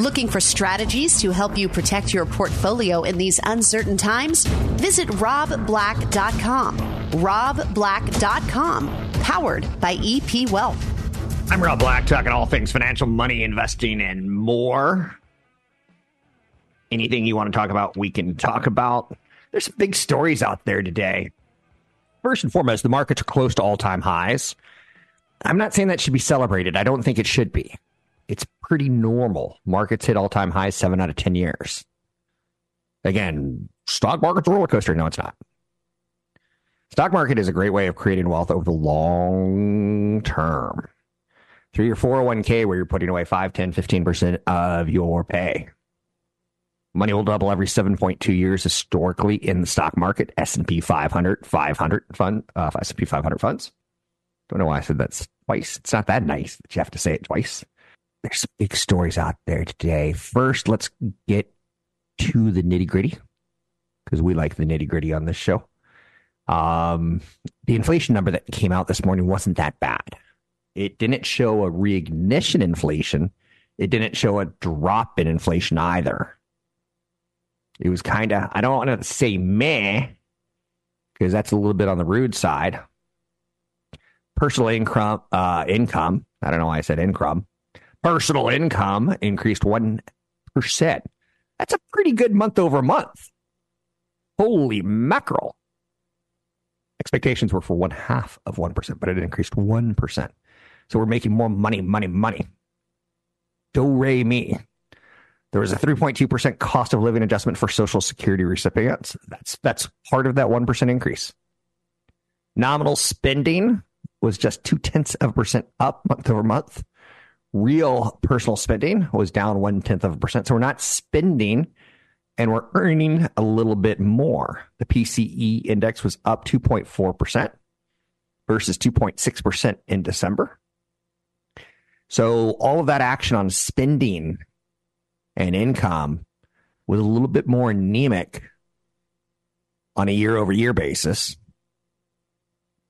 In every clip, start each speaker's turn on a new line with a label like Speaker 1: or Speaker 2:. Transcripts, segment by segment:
Speaker 1: Looking for strategies to help you protect your portfolio in these uncertain times? Visit robblack.com. robblack.com, powered by EP Wealth.
Speaker 2: I'm Rob Black, talking all things financial, money, investing, and more. Anything you want to talk about, we can talk about. There's some big stories out there today. First and foremost, the markets are close to all time highs. I'm not saying that should be celebrated. I don't think it should be it's pretty normal. Markets hit all time highs seven out of 10 years. Again, stock market's a roller coaster. No, it's not. Stock market is a great way of creating wealth over the long term. Through your 401k, where you're putting away 5, 10, 15% of your pay. Money will double every 7.2 years historically in the stock market. S&P 500, 500 fund, uh, S&P 500 funds. Don't know why I said that twice. It's not that nice that you have to say it twice there's big stories out there today. First, let's get to the nitty gritty because we like the nitty gritty on this show. Um, the inflation number that came out this morning wasn't that bad. It didn't show a reignition inflation. It didn't show a drop in inflation either. It was kind of, I don't want to say meh, because that's a little bit on the rude side. Personal income, uh, income. I don't know why I said income. Personal income increased 1%. That's a pretty good month over month. Holy mackerel. Expectations were for one half of 1%, but it increased 1%. So we're making more money, money, money. Do re me. There was a 3.2% cost of living adjustment for Social Security recipients. That's that's part of that 1% increase. Nominal spending was just two tenths of a percent up month over month real personal spending was down one tenth of a percent. So we're not spending and we're earning a little bit more. The PCE index was up 2.4% versus 2.6% in December. So all of that action on spending and income was a little bit more anemic on a year over year basis.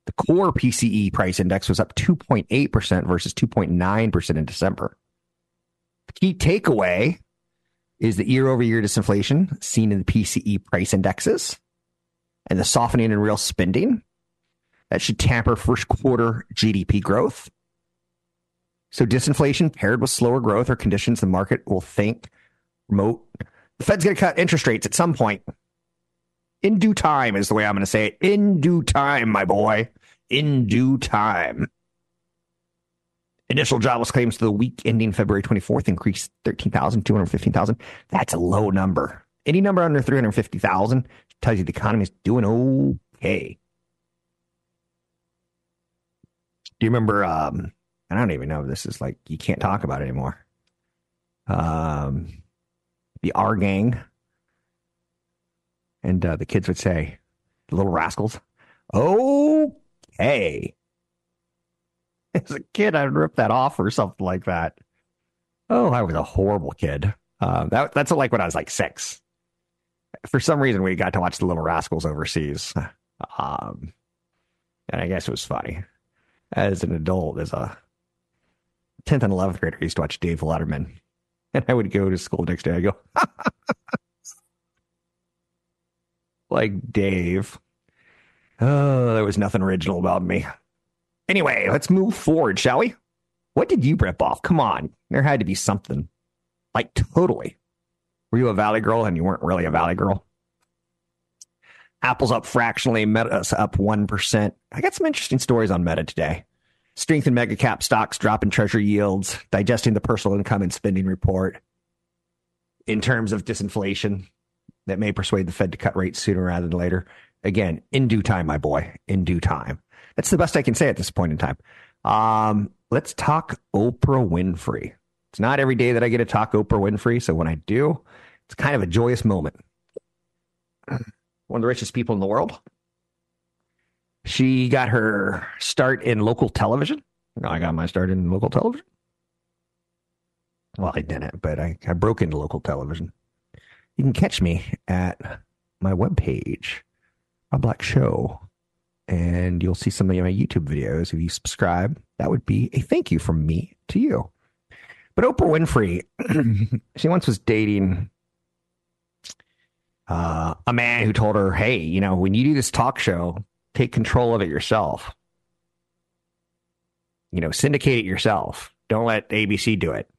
Speaker 2: The core PCE price index was up 2.8% versus 2.9% in December. The key takeaway is the year over year disinflation seen in the PCE price indexes and the softening in real spending. That should tamper first quarter GDP growth. So, disinflation paired with slower growth are conditions the market will think remote. The Fed's going to cut interest rates at some point in due time is the way I'm going to say it. In due time, my boy. In due time. Initial jobless claims to the week ending February 24th increased 13,000, 215,000. That's a low number. Any number under 350,000 tells you the economy is doing okay. Do you remember? Um, I don't even know if this is like you can't talk about it anymore. Um, the Our Gang and uh, the kids would say, the little rascals, okay. As a kid, I'd rip that off or something like that. Oh, I was a horrible kid. Uh, that, that's like when I was like six. For some reason, we got to watch the Little Rascals overseas. Um, and I guess it was funny. As an adult, as a 10th and 11th grader, I used to watch Dave Letterman. And I would go to school next day. I go, like Dave. Oh, there was nothing original about me. Anyway, let's move forward, shall we? What did you rip off? Come on. There had to be something. Like, totally. Were you a Valley girl and you weren't really a Valley girl? Apple's up fractionally, Meta's up 1%. I got some interesting stories on Meta today. Strength in mega cap stocks, drop in treasury yields, digesting the personal income and spending report. In terms of disinflation, that may persuade the Fed to cut rates sooner rather than later. Again, in due time, my boy, in due time. That's the best I can say at this point in time. Um, let's talk Oprah Winfrey. It's not every day that I get to talk Oprah Winfrey. So when I do, it's kind of a joyous moment. One of the richest people in the world. She got her start in local television. I got my start in local television. Well, I didn't, but I, I broke into local television. You can catch me at my webpage, a black show, and you'll see some of my YouTube videos. If you subscribe, that would be a thank you from me to you. But Oprah Winfrey, she once was dating uh, a man who told her, "Hey, you know, when you do this talk show, take control of it yourself. You know, syndicate it yourself. Don't let ABC do it."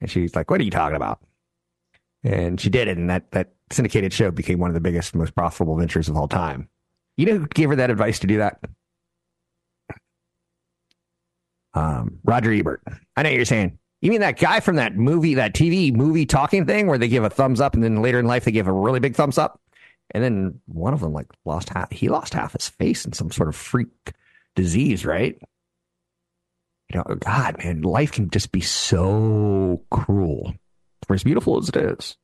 Speaker 2: And she's like, "What are you talking about?" And she did it, and that that syndicated show became one of the biggest, most profitable ventures of all time. You know who gave her that advice to do that? Um, Roger Ebert. I know you're saying, you mean that guy from that movie, that TV movie talking thing where they give a thumbs up and then later in life they give a really big thumbs up? And then one of them like lost half, he lost half his face in some sort of freak disease, right? You know, God, man, life can just be so cruel for as beautiful as it is.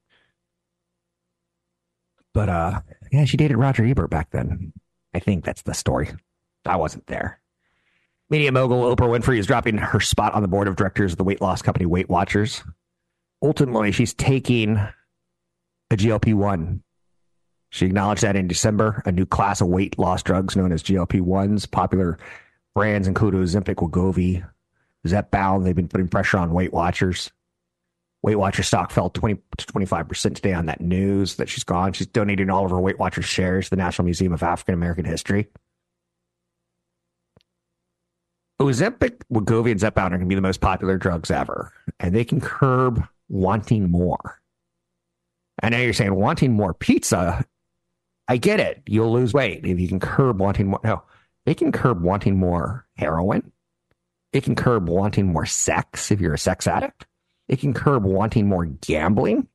Speaker 2: But uh, yeah, she dated Roger Ebert back then. I think that's the story. I wasn't there. Media mogul Oprah Winfrey is dropping her spot on the board of directors of the weight loss company Weight Watchers. Ultimately, she's taking a GLP 1. She acknowledged that in December. A new class of weight loss drugs known as GLP 1s. Popular brands include Ozempic, Wegovy, Zepbound. They've been putting pressure on Weight Watchers. Weight Watchers stock fell 20 to 25% today on that news that she's gone. She's donating all of her Weight Watchers shares to the National Museum of African American History. Ozempic, Wegovy, and Zepbound are going to be the most popular drugs ever, and they can curb wanting more. I know you're saying wanting more pizza. I get it. You'll lose weight if you can curb wanting more. No, they can curb wanting more heroin. It can curb wanting more sex if you're a sex addict. It can curb wanting more gambling.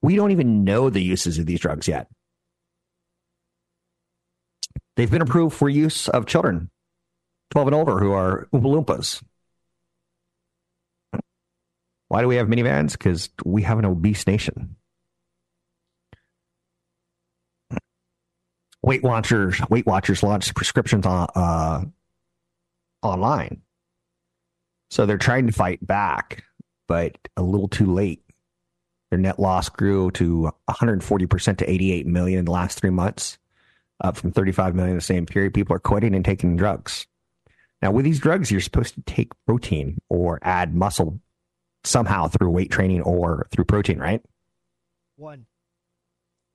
Speaker 2: We don't even know the uses of these drugs yet. They've been approved for use of children 12 and older who are Oompa Loompas. Why do we have minivans? Because we have an obese nation. Weight Watchers, Weight Watchers launched prescriptions on, uh, online. So they're trying to fight back but a little too late. Their net loss grew to 140% to 88 million in the last three months, up from 35 million in the same period. People are quitting and taking drugs. Now, with these drugs, you're supposed to take protein or add muscle somehow through weight training or through protein, right?
Speaker 3: One.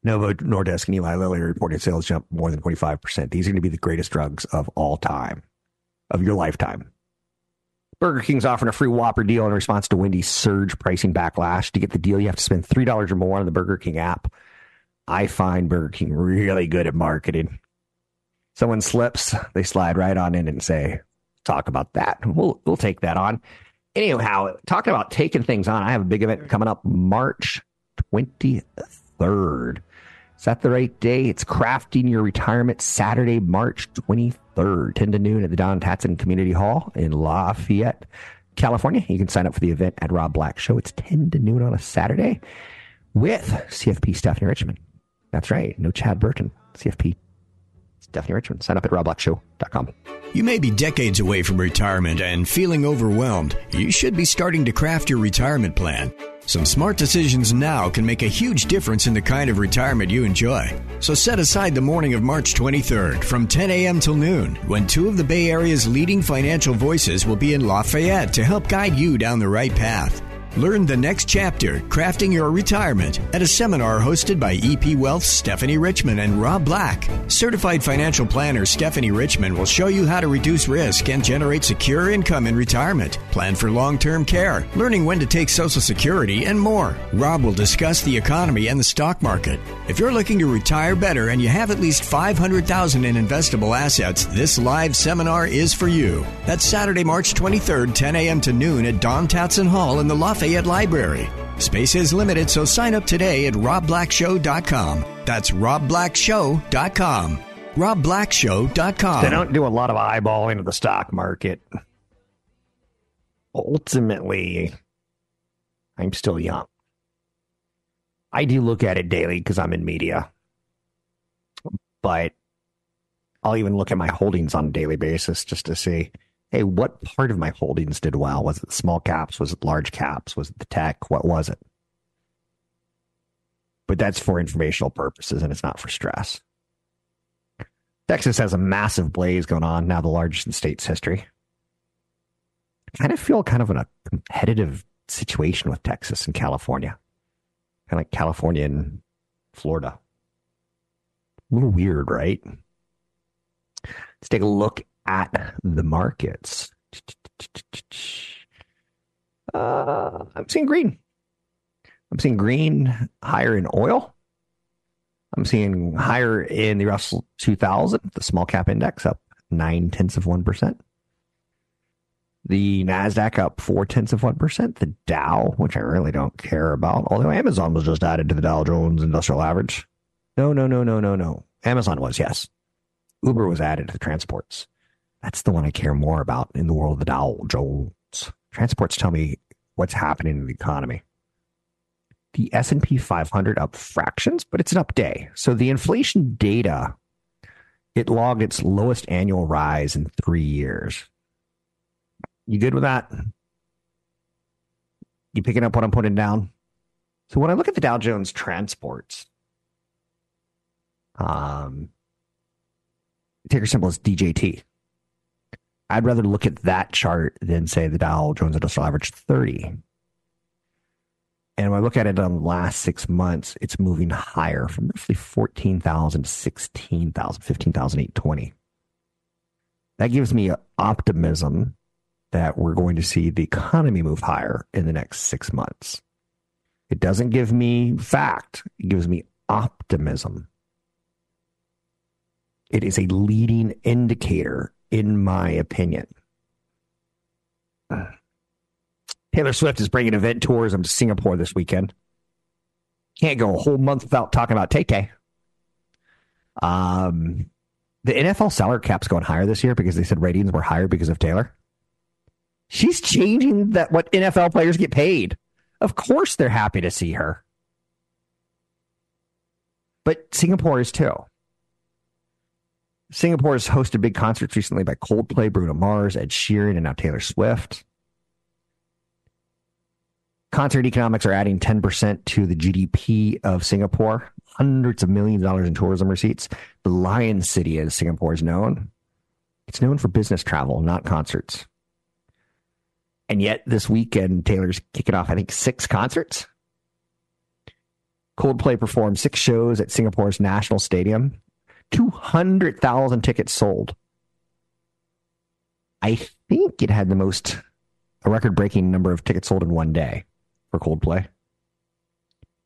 Speaker 2: Novo Nordisk and Eli Lilly reported sales jump more than 25%. These are going to be the greatest drugs of all time, of your lifetime. Burger King's offering a free Whopper deal in response to Wendy's surge pricing backlash. To get the deal, you have to spend $3 or more on the Burger King app. I find Burger King really good at marketing. Someone slips, they slide right on in and say, talk about that. We'll, we'll take that on. Anyhow, talking about taking things on, I have a big event coming up March 23rd. Is that the right day? It's Crafting Your Retirement Saturday, March 23rd, 10 to noon at the Don Tatzin Community Hall in Lafayette, California. You can sign up for the event at Rob Black Show. It's 10 to noon on a Saturday with CFP Stephanie Richman. That's right. No Chad Burton. CFP Stephanie Richman. Sign up at robblackshow.com.
Speaker 4: You may be decades away from retirement and feeling overwhelmed. You should be starting to craft your retirement plan. Some smart decisions now can make a huge difference in the kind of retirement you enjoy. So set aside the morning of March 23rd from 10 a.m. till noon when two of the Bay Area's leading financial voices will be in Lafayette to help guide you down the right path. Learn the next chapter, Crafting Your Retirement, at a seminar hosted by EP Wealth's Stephanie Richman and Rob Black. Certified financial planner Stephanie Richman will show you how to reduce risk and generate secure income in retirement, plan for long term care, learning when to take Social Security, and more. Rob will discuss the economy and the stock market. If you're looking to retire better and you have at least 500000 in investable assets, this live seminar is for you. That's Saturday, March 23rd, 10 a.m. to noon at Don Tatzin Hall in the Lafayette Lafayette Library. Space is limited, so sign up today at robblackshow.com. That's robblackshow.com. robblackshow.com.
Speaker 2: They don't do a lot of eyeballing of the stock market. ultimately, I'm still young. I do look at it daily because I'm in media, but I'll even look at my holdings on a daily basis just to see, hey, what part of my holdings did well? Was it small caps? Was it large caps? Was it the tech? What was it? But that's for informational purposes and it's not for stress. Texas has a massive blaze going on, now the largest in state's history. I kind of feel kind of in a competitive situation with Texas and California. Kind of like California and Florida. A little weird, right? Let's take a look at the markets. Uh, I'm seeing green. I'm seeing green higher in oil. I'm seeing higher in the Russell 2000, the small cap index up nine tenths of 1%. The NASDAQ up four tenths of 1%. The Dow, which I really don't care about, although Amazon was just added to the Dow Jones Industrial Average. No, no, no, no, no, no. Amazon was, yes. Uber was added to the transports. That's the one I care more about in the world of the Dow Jones. Transports tell me what's happening in the economy. The S&P 500 up fractions, but it's an up day. So the inflation data, it logged its lowest annual rise in three years. You good with that? You picking up what I'm putting down? So when I look at the Dow Jones transports, um, ticker symbol is DJT. I'd rather look at that chart than say the Dow Jones Industrial Average 30. And when I look at it on the last six months, it's moving higher from roughly 14,000 to 16,000, 15,820. That gives me optimism that we're going to see the economy move higher in the next six months. It doesn't give me fact, it gives me optimism. It is a leading indicator, in my opinion. Taylor Swift is bringing event tourism to Singapore this weekend. Can't go a whole month without talking about Tay Tay. Um, the NFL salary cap's going higher this year because they said ratings were higher because of Taylor. She's changing that what NFL players get paid. Of course, they're happy to see her. But Singapore is too. Singapore has hosted big concerts recently by Coldplay, Bruno Mars, Ed Sheeran, and now Taylor Swift. Concert economics are adding 10% to the GDP of Singapore, hundreds of millions of dollars in tourism receipts. The Lion City, as Singapore is known, it's known for business travel, not concerts. And yet, this weekend, Taylor's kicking off, I think, six concerts. Coldplay performed six shows at Singapore's National Stadium 200,000 tickets sold. I think it had the most, a record breaking number of tickets sold in one day for Coldplay.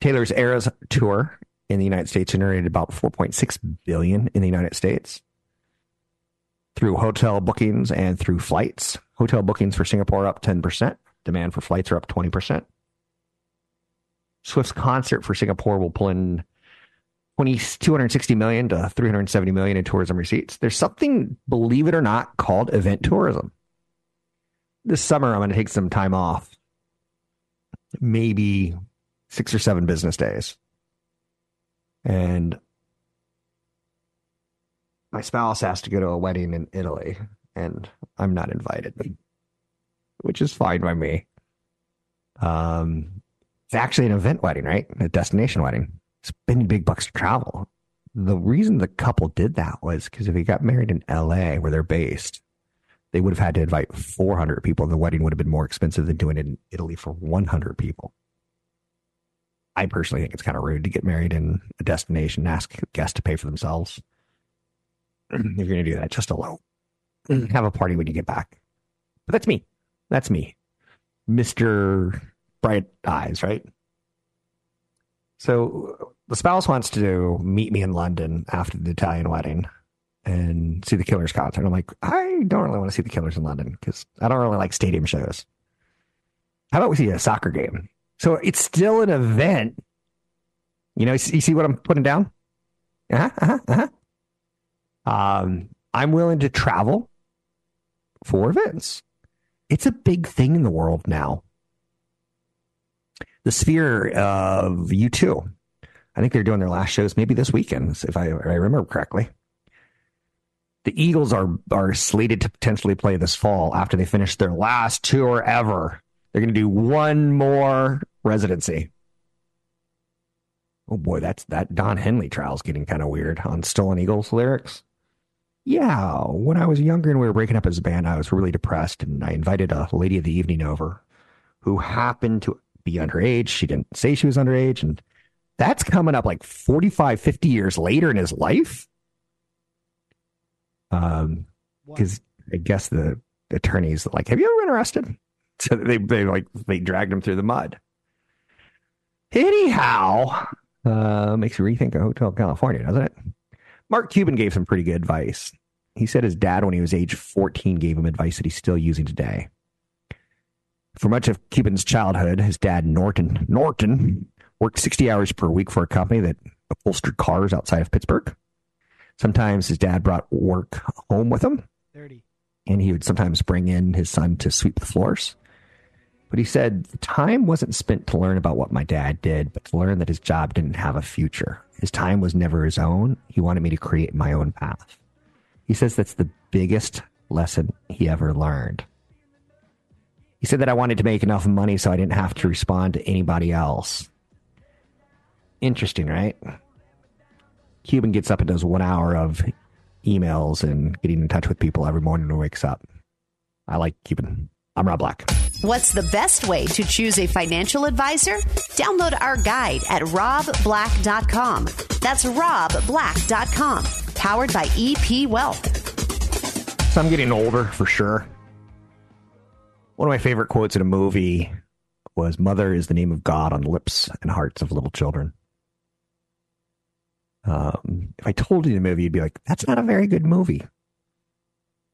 Speaker 2: Taylor's Eras tour in the United States generated about 4.6 billion in the United States through hotel bookings and through flights. Hotel bookings for Singapore up 10%. Demand for flights are up 20%. Swift's concert for Singapore will pull in 20, 260 million to 370 million in tourism receipts. There's something, believe it or not, called event tourism. This summer, I'm going to take some time off, maybe six or seven business days. And my spouse has to go to a wedding in Italy, and I'm not invited, which is fine by me. Um, it's actually an event wedding, right? A destination wedding spending big bucks to travel. The reason the couple did that was because if he got married in LA, where they're based, they would have had to invite 400 people. The wedding would have been more expensive than doing it in Italy for 100 people. I personally think it's kind of rude to get married in a destination and ask guests to pay for themselves. if you're going to do that, just alone. Mm. Have a party when you get back. But that's me. That's me. Mr. Bright Eyes, right? So the spouse wants to meet me in London after the Italian wedding and see the Killers concert. I'm like, I don't really want to see the Killers in London because I don't really like stadium shows. How about we see a soccer game? So it's still an event. You know, you see what I'm putting down? Uh-huh, uh-huh, uh-huh. Um, I'm willing to travel for events. It's a big thing in the world now. The sphere of U2. I think they're doing their last shows maybe this weekend, if I, if I remember correctly. The Eagles are are slated to potentially play this fall after they finish their last tour ever. They're going to do one more residency. Oh boy, that's that Don Henley trial's getting kind of weird on Stolen Eagles lyrics. Yeah, when I was younger and we were breaking up as a band, I was really depressed, and I invited a lady of the evening over, who happened to be underage. She didn't say she was underage, and that's coming up like 45, 50 years later in his life. Um, because I guess the attorneys like, have you ever been arrested? So they they like they dragged him through the mud. Anyhow, uh, makes you rethink a Hotel California, doesn't it? Mark Cuban gave some pretty good advice. He said his dad, when he was age 14, gave him advice that he's still using today. For much of Cuban's childhood, his dad, Norton, Norton, worked 60 hours per week for a company that upholstered cars outside of Pittsburgh. Sometimes his dad brought work home with him. 30. And he would sometimes bring in his son to sweep the floors. But he said the time wasn't spent to learn about what my dad did, but to learn that his job didn't have a future. His time was never his own. He wanted me to create my own path. He says that's the biggest lesson he ever learned. He said that I wanted to make enough money so I didn't have to respond to anybody else. Interesting, right? Cuban gets up and does one hour of emails and getting in touch with people every morning when he wakes up. I like Cuban. I'm Rob Black.
Speaker 1: What's the best way to choose a financial advisor? Download our guide at robblack.com. That's robblack.com. Powered by EP Wealth.
Speaker 2: So I'm getting older for sure. One of my favorite quotes in a movie was Mother is the name of God on the lips and hearts of little children. Um, if I told you the movie, you'd be like, that's not a very good movie.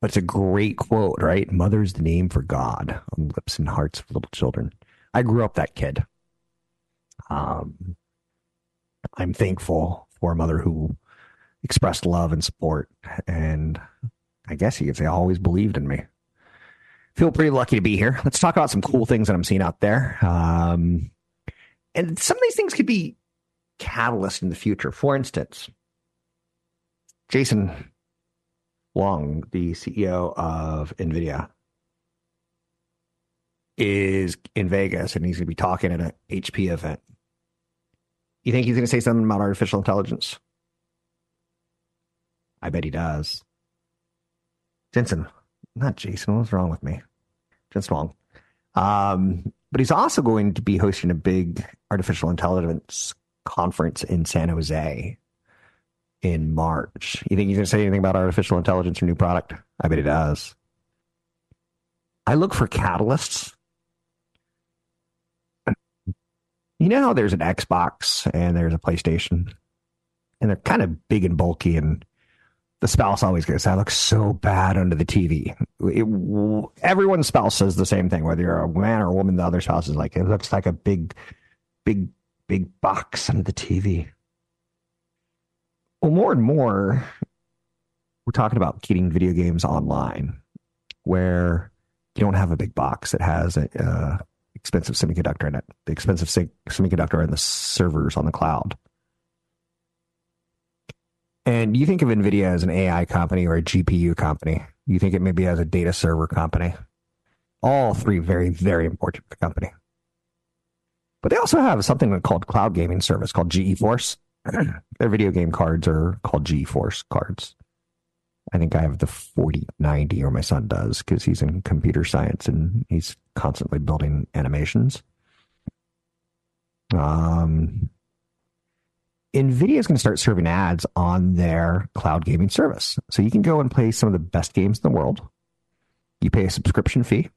Speaker 2: But it's a great quote, right? Mother's the name for God on lips and hearts of little children. I grew up that kid. Um, I'm thankful for a mother who expressed love and support. And I guess you could say always believed in me. Feel pretty lucky to be here. Let's talk about some cool things that I'm seeing out there. Um, and some of these things could be catalyst in the future. For instance, Jason Huang, the CEO of NVIDIA, is in Vegas and he's going to be talking at an HP event. You think he's going to say something about artificial intelligence? I bet he does. Jensen, not Jason. What's wrong with me? Jensen Huang. Um, but he's also going to be hosting a big artificial intelligence conference in San Jose in March. You think he's going to say anything about artificial intelligence or new product? I bet he does. I look for catalysts. You know how there's an Xbox and there's a PlayStation, and they're kind of big and bulky, and the spouse always goes, "I look so bad under the TV." It, everyone's spouse says the same thing, whether you're a man or a woman. The other spouse is like, "It looks like a big, big big box under the TV. Well, more and more, we're talking about getting video games online where you don't have a big box that has a, uh, expensive semiconductor in it, the expensive semiconductor and the servers on the cloud. And you think of NVIDIA as an AI company or a GPU company. You think it maybe as a data server company. All three very, very important to the company. But they also have something called cloud gaming service called GeForce. Their video game cards are called GeForce cards. I think I have the 4090, or my son does, because he's in computer science and he's constantly building animations. Um, NVIDIA is going to start serving ads on their cloud gaming service. So you can go and play some of the best games in the world. You pay a subscription fee,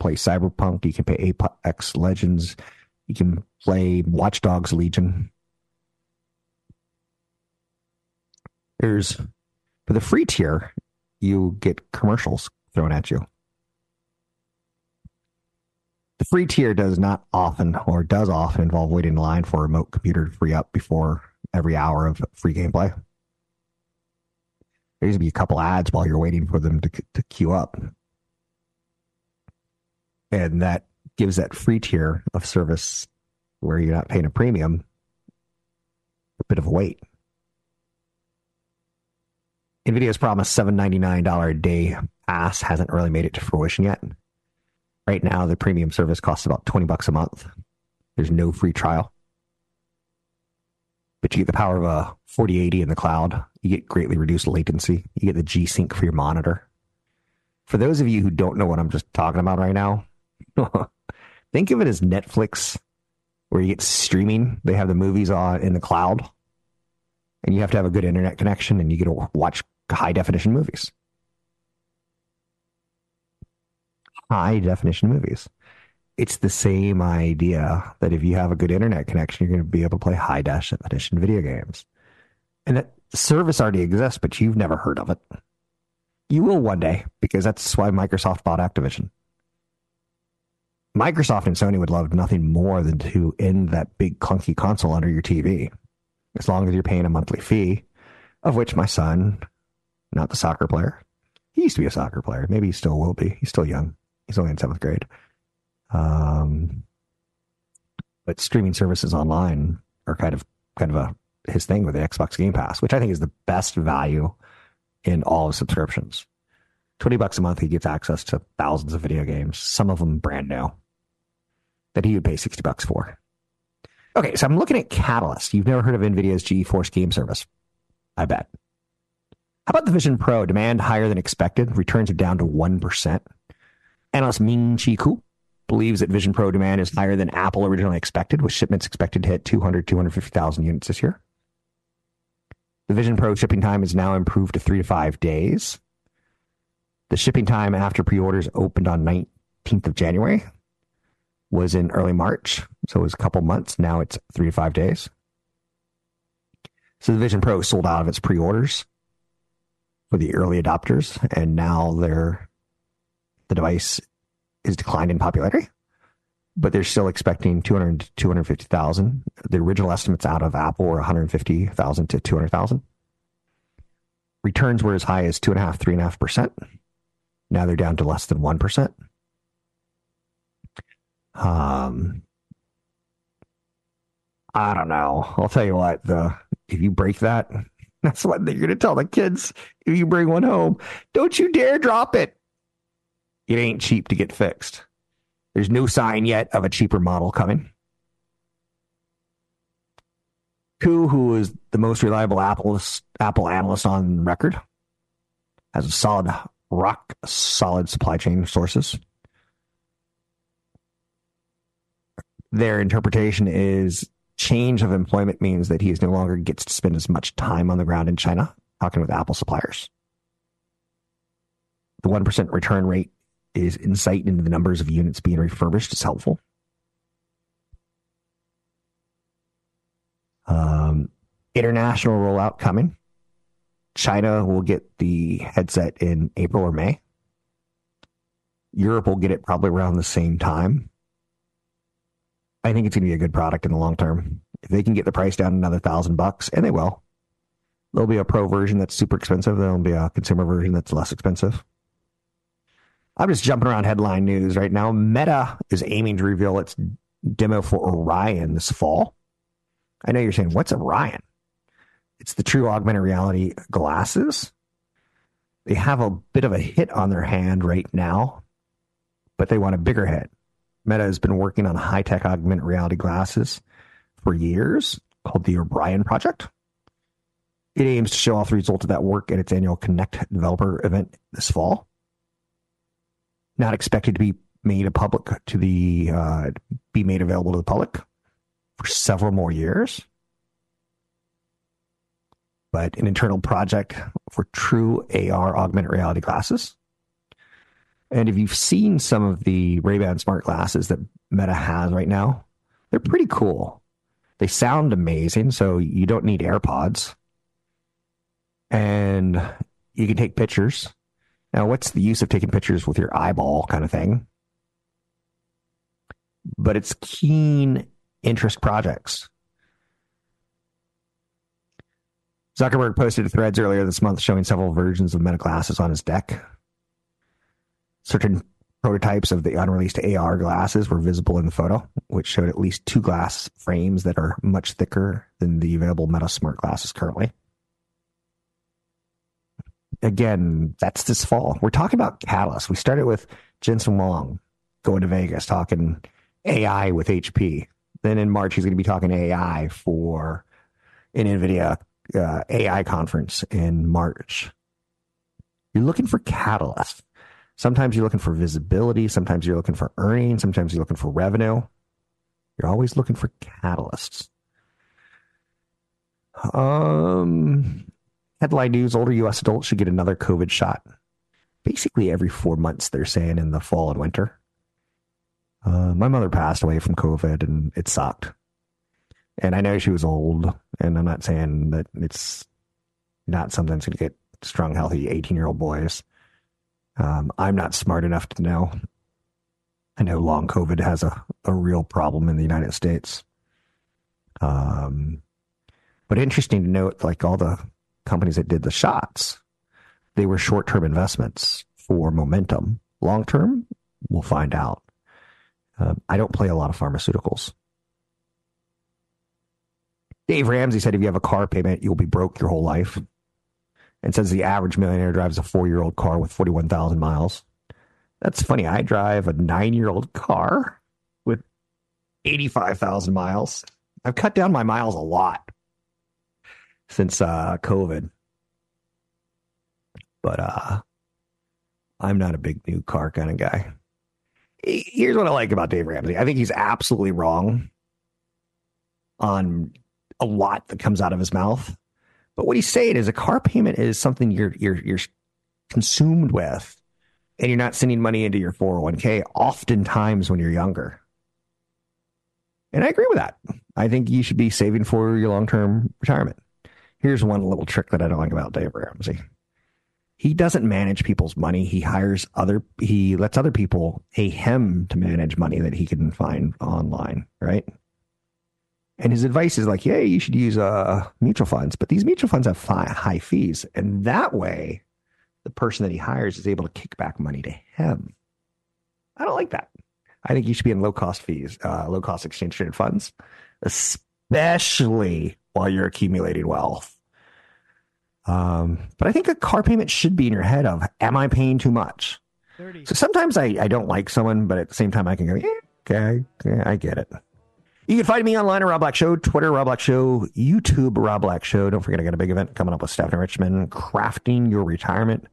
Speaker 2: play Cyberpunk, you can pay Apex Legends, you can play Watch Dogs Legion. There's for the free tier, you get commercials thrown at you. The free tier does not often or does often involve waiting in line for a remote computer to free up before every hour of free gameplay. There's to be a couple ads while you're waiting for them to, to queue up. And that gives that free tier of service where you're not paying a premium a bit of weight. NVIDIA's promised $799 a day pass hasn't really made it to fruition yet. Right now, the premium service costs about 20 bucks a month. There's no free trial. But you get the power of a 4080 in the cloud. You get greatly reduced latency. You get the G Sync for your monitor. For those of you who don't know what I'm just talking about right now, think of it as Netflix, where you get streaming. They have the movies on in the cloud, and you have to have a good internet connection, and you get to watch high definition movies. High definition movies. It's the same idea that if you have a good internet connection, you're going to be able to play high definition video games. And that service already exists, but you've never heard of it. You will one day, because that's why Microsoft bought Activision. Microsoft and Sony would love nothing more than to end that big clunky console under your TV, as long as you're paying a monthly fee, of which my son, not the soccer player, he used to be a soccer player. Maybe he still will be. He's still young. He's only in seventh grade. Um, but streaming services online are kind of kind of a his thing with the Xbox Game Pass, which I think is the best value in all of subscriptions. 20 bucks a month, he gets access to thousands of video games, some of them brand new, that he would pay 60 bucks for. Okay, so I'm looking at Catalyst. You've never heard of NVIDIA's GeForce game service. I bet. How about the Vision Pro? Demand higher than expected. Returns are down to 1%. Analyst Ming Chi Kuo believes that Vision Pro demand is higher than Apple originally expected, with shipments expected to hit 200, 250,000 units this year. The Vision Pro shipping time is now improved to three to five days. The shipping time after pre orders opened on 19th of January was in early March. So it was a couple months. Now it's three to five days. So the Vision Pro sold out of its pre orders for the early adopters, and now they're, the device is declined in popularity, but they're still expecting 200 to 250,000. The original estimates out of Apple were 150,000 to 200,000. Returns were as high as two and a half, three and a half percent. Now they're down to less than one percent. Um, I don't know. I'll tell you what. The if you break that, that's what you're going to tell the kids. If you bring one home, don't you dare drop it. It ain't cheap to get fixed. There's no sign yet of a cheaper model coming. Kuo, who is the most reliable Apple Apple analyst on record, has a solid, rock solid supply chain sources. Their interpretation is change of employment means that he no longer gets to spend as much time on the ground in China talking with Apple suppliers. The 1% return rate is insight into the numbers of units being refurbished is helpful. Um, international rollout coming. China will get the headset in April or May. Europe will get it probably around the same time. I think it's going to be a good product in the long term. If they can get the price down another thousand bucks, and they will, there'll be a pro version that's super expensive. There'll be a consumer version that's less expensive. I'm just jumping around headline news right now. Meta is aiming to reveal its demo for Orion this fall. I know you're saying, what's Orion? It's the true augmented reality glasses. They have a bit of a hit on their hand right now, but they want a bigger hit. Meta has been working on high tech augmented reality glasses for years called the Orion Project. It aims to show off the results of that work at its annual Connect developer event this fall. Not expected to be made a public to the uh, be made available to the public for several more years. But an internal project for true AR augmented reality glasses. And if you've seen some of the Ray-Ban smart glasses that Meta has right now, they're pretty cool. They sound amazing, so you don't need AirPods. And you can take pictures. Now, what's the use of taking pictures with your eyeball kind of thing? But it's keen interest projects. Zuckerberg posted threads earlier this month showing several versions of Meta glasses on his deck. Certain prototypes of the unreleased AR glasses were visible in the photo, which showed at least two glass frames that are much thicker than the available Meta Smart glasses currently. Again, that's this fall. We're talking about Catalyst. We started with Jensen Huang going to Vegas talking AI with HP. Then in March, he's going to be talking AI for an NVIDIA uh, AI conference in March. You're looking for catalyst. Sometimes you're looking for visibility. Sometimes you're looking for earnings. Sometimes you're looking for revenue. You're always looking for catalysts. Um, headline news older U.S. adults should get another COVID shot. Basically, every four months, they're saying in the fall and winter. Uh, my mother passed away from COVID and it sucked. And I know she was old, and I'm not saying that it's not something that's going to get strong, healthy 18 year old boys. Um, I'm not smart enough to know. I know long COVID has a, a real problem in the United States. Um, but interesting to note, like all the companies that did the shots, they were short term investments for momentum. Long term, we'll find out. Um, I don't play a lot of pharmaceuticals. Dave Ramsey said if you have a car payment, you'll be broke your whole life. And says the average millionaire drives a four year old car with 41,000 miles. That's funny. I drive a nine year old car with 85,000 miles. I've cut down my miles a lot since uh, COVID. But uh, I'm not a big new car kind of guy. Here's what I like about Dave Ramsey. I think he's absolutely wrong on a lot that comes out of his mouth. But what he's saying is a car payment is something you're you're you're consumed with, and you're not sending money into your 401k. Oftentimes when you're younger, and I agree with that. I think you should be saving for your long term retirement. Here's one little trick that I don't like about Dave Ramsey. He doesn't manage people's money. He hires other. He lets other people pay him to manage money that he can find online. Right and his advice is like, yeah, you should use uh, mutual funds, but these mutual funds have high fees. And that way, the person that he hires is able to kick back money to him. I don't like that. I think you should be in low cost fees, uh, low cost exchange traded funds, especially while you're accumulating wealth. Um, but I think a car payment should be in your head of, am I paying too much? 30. So sometimes I, I don't like someone, but at the same time I can go, yeah, okay, yeah, I get it. You can find me online at Rob Black Show, Twitter, Rob Black Show, YouTube, Rob Black Show. Don't forget, I got a big event coming up with Stephanie Richman, Crafting Your Retirement,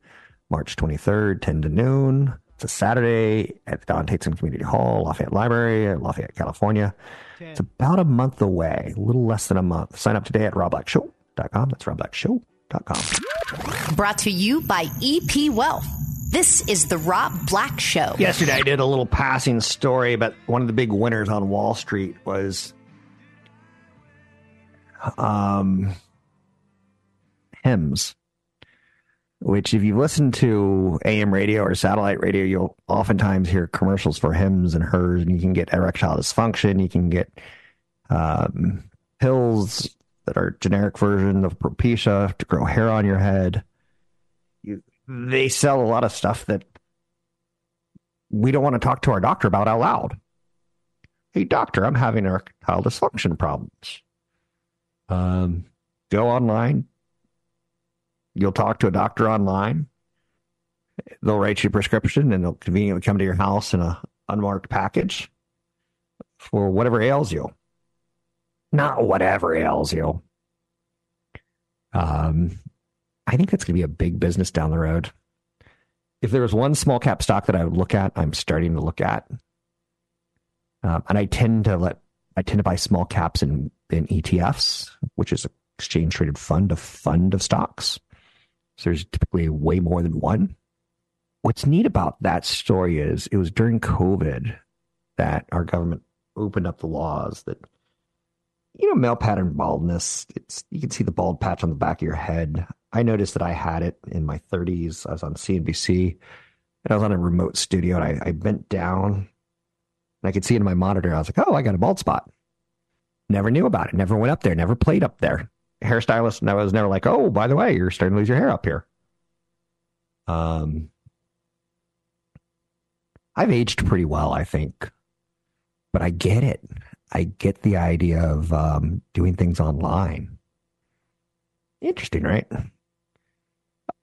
Speaker 2: March 23rd, 10 to noon. It's a Saturday at the Don Tatzin Community Hall, Lafayette Library, Lafayette, California. 10. It's about a month away, a little less than a month. Sign up today at robblackshow.com. That's robblackshow.com.
Speaker 1: Brought to you by EP Wealth. This is the Rob Black Show.
Speaker 2: Yesterday, I did a little passing story, but one of the big winners on Wall Street was um, which, if you listen to AM radio or satellite radio, you'll oftentimes hear commercials for Hims and hers, and you can get erectile dysfunction. You can get um, pills that are generic version of Propecia to grow hair on your head they sell a lot of stuff that we don't want to talk to our doctor about out loud. Hey, doctor, I'm having erectile dysfunction problems. Um, go online. You'll talk to a doctor online. They'll write you a prescription and they'll conveniently come to your house in a unmarked package for whatever ails you. Not whatever ails you. Um, I think that's going to be a big business down the road. If there was one small cap stock that I would look at, I'm starting to look at. Um, and I tend to let I tend to buy small caps in, in ETFs, which is an exchange traded fund, a fund of stocks. So there's typically way more than one. What's neat about that story is it was during COVID that our government opened up the laws that you know male pattern baldness. It's you can see the bald patch on the back of your head. I noticed that I had it in my 30s. I was on CNBC and I was on a remote studio and I, I bent down and I could see it in my monitor. I was like, oh, I got a bald spot. Never knew about it. Never went up there. Never played up there. Hairstylist, and I was never like, oh, by the way, you're starting to lose your hair up here. Um, I've aged pretty well, I think, but I get it. I get the idea of um, doing things online. Interesting, right?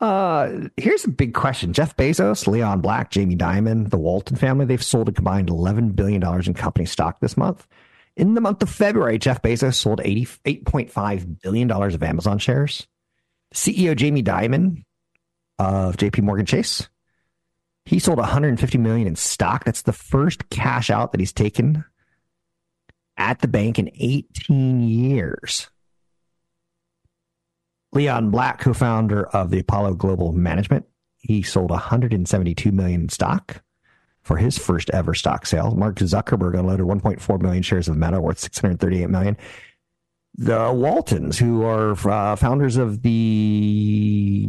Speaker 2: Uh, here's a big question. Jeff Bezos, Leon Black, Jamie Dimon, the Walton family, they've sold a combined $11 billion in company stock this month. In the month of February, Jeff Bezos sold $88.5 billion of Amazon shares. CEO Jamie Dimon of JP Morgan Chase, he sold 150 million in stock. That's the first cash out that he's taken at the bank in 18 years. Leon Black, co-founder of the Apollo Global Management, he sold 172 million stock for his first ever stock sale. Mark Zuckerberg unloaded 1.4 million shares of Meta worth 638 million. The Waltons, who are uh, founders of the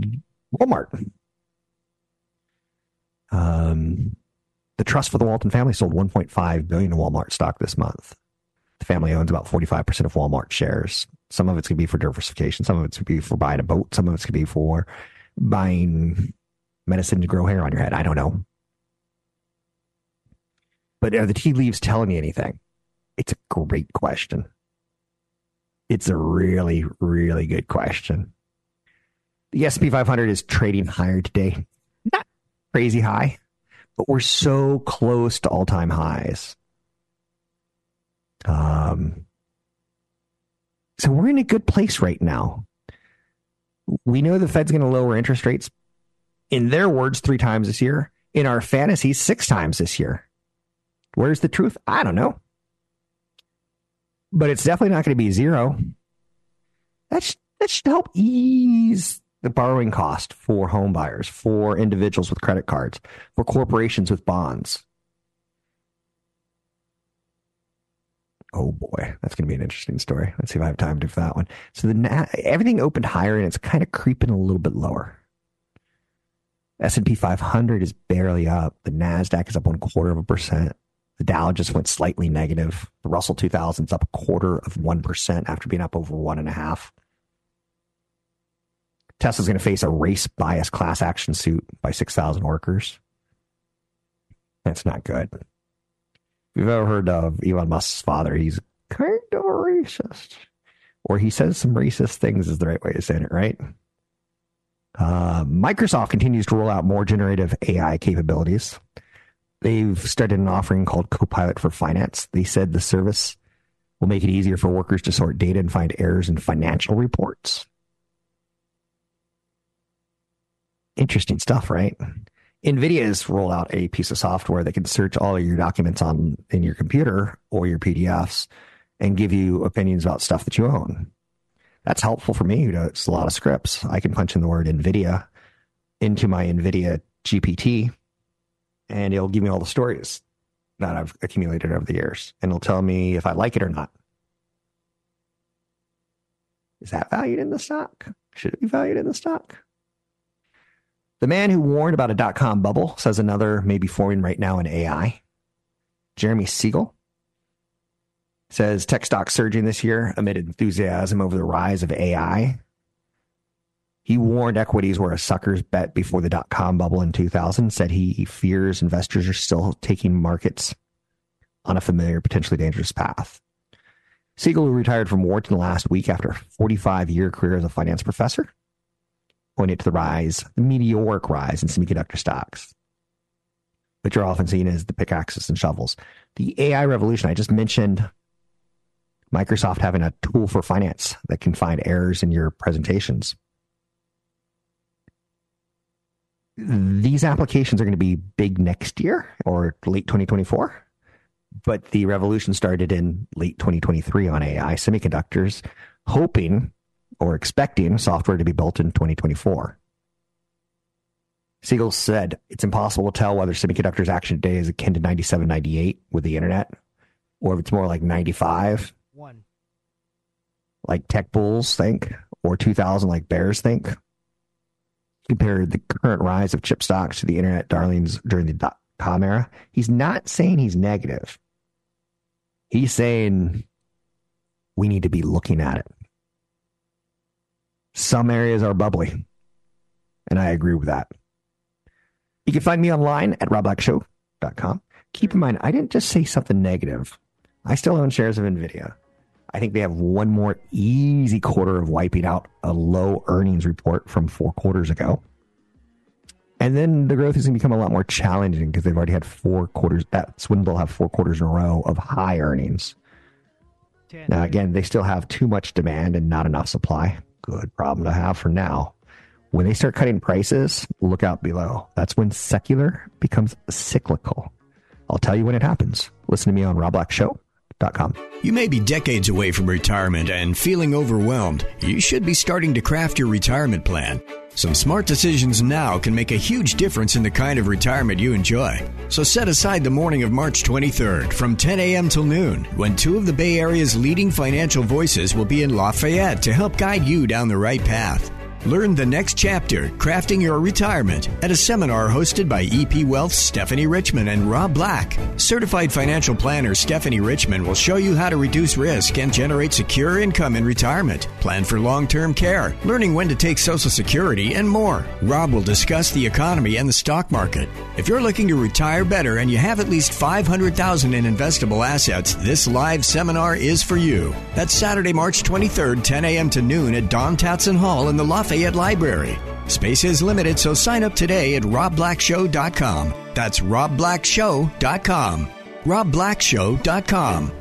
Speaker 2: Walmart, um, the trust for the Walton family sold 1.5 billion in Walmart stock this month. The family owns about 45% of Walmart shares. Some of it's going to be for diversification. Some of it's going to be for buying a boat. Some of it's going to be for buying medicine to grow hair on your head. I don't know. But are the tea leaves telling me anything? It's a great question. It's a really, really good question. The SP 500 is trading higher today. Not crazy high, but we're so close to all time highs. Um, so we're in a good place right now. We know the Fed's going to lower interest rates, in their words, three times this year. In our fantasy, six times this year. Where's the truth? I don't know. But it's definitely not going to be zero. That should, that should help ease the borrowing cost for home buyers, for individuals with credit cards, for corporations with bonds. Oh boy, that's going to be an interesting story. Let's see if I have time to do that one. So the everything opened higher and it's kind of creeping a little bit lower. S&P 500 is barely up. The Nasdaq is up one quarter of a percent. The Dow just went slightly negative. The Russell 2000 is up a quarter of one percent after being up over one and a half. Tesla's going to face a race bias class action suit by 6,000 workers. That's not good you've ever heard of Elon Musk's father, he's kind of a racist. Or he says some racist things is the right way to say it, right? Uh, Microsoft continues to roll out more generative AI capabilities. They've started an offering called Copilot for Finance. They said the service will make it easier for workers to sort data and find errors in financial reports. Interesting stuff, right? NVIDIA has rolled out a piece of software that can search all of your documents on in your computer or your PDFs and give you opinions about stuff that you own. That's helpful for me. It's a lot of scripts. I can punch in the word NVIDIA into my NVIDIA GPT and it'll give me all the stories that I've accumulated over the years. And it'll tell me if I like it or not. Is that valued in the stock? Should it be valued in the stock? The man who warned about a dot com bubble says another may be forming right now in AI. Jeremy Siegel says tech stocks surging this year amid enthusiasm over the rise of AI. He warned equities were a sucker's bet before the dot com bubble in 2000, said he fears investors are still taking markets on a familiar, potentially dangerous path. Siegel, who retired from Wharton last week after a 45 year career as a finance professor, pointed to the rise, the meteoric rise in semiconductor stocks, which are often seen as the pickaxes and shovels. The AI revolution, I just mentioned Microsoft having a tool for finance that can find errors in your presentations. These applications are going to be big next year or late 2024. But the revolution started in late 2023 on AI semiconductors, hoping or expecting software to be built in 2024. Siegel said it's impossible to tell whether semiconductors action today is akin to 97, 98 with the internet, or if it's more like 95. One. Like tech bulls think, or 2000 like bears think. Compared the current rise of chip stocks to the internet darlings during the dot com era. He's not saying he's negative. He's saying we need to be looking at it. Some areas are bubbly. And I agree with that. You can find me online at Rob Black Show Keep in mm-hmm. mind, I didn't just say something negative. I still own shares of NVIDIA. I think they have one more easy quarter of wiping out a low earnings report from four quarters ago. And then the growth is going to become a lot more challenging because they've already had four quarters. That's when they'll have four quarters in a row of high earnings. Now, again, they still have too much demand and not enough supply. Good problem to have for now. When they start cutting prices, look out below. That's when secular becomes cyclical. I'll tell you when it happens. Listen to me on robblackshow.com.
Speaker 4: You may be decades away from retirement and feeling overwhelmed. You should be starting to craft your retirement plan. Some smart decisions now can make a huge difference in the kind of retirement you enjoy. So set aside the morning of March 23rd from 10 a.m. till noon when two of the Bay Area's leading financial voices will be in Lafayette to help guide you down the right path. Learn the next chapter, Crafting Your Retirement, at a seminar hosted by EP Wealth's Stephanie Richman and Rob Black. Certified financial planner Stephanie Richman will show you how to reduce risk and generate secure income in retirement, plan for long term care, learning when to take Social Security, and more. Rob will discuss the economy and the stock market. If you're looking to retire better and you have at least 500000 in investable assets, this live seminar is for you. That's Saturday, March 23rd, 10 a.m. to noon at Don Tatzin Hall in the Lafayette Lafayette Library. Space is limited, so sign up today at robblackshow.com. That's robblackshow.com. robblackshow.com.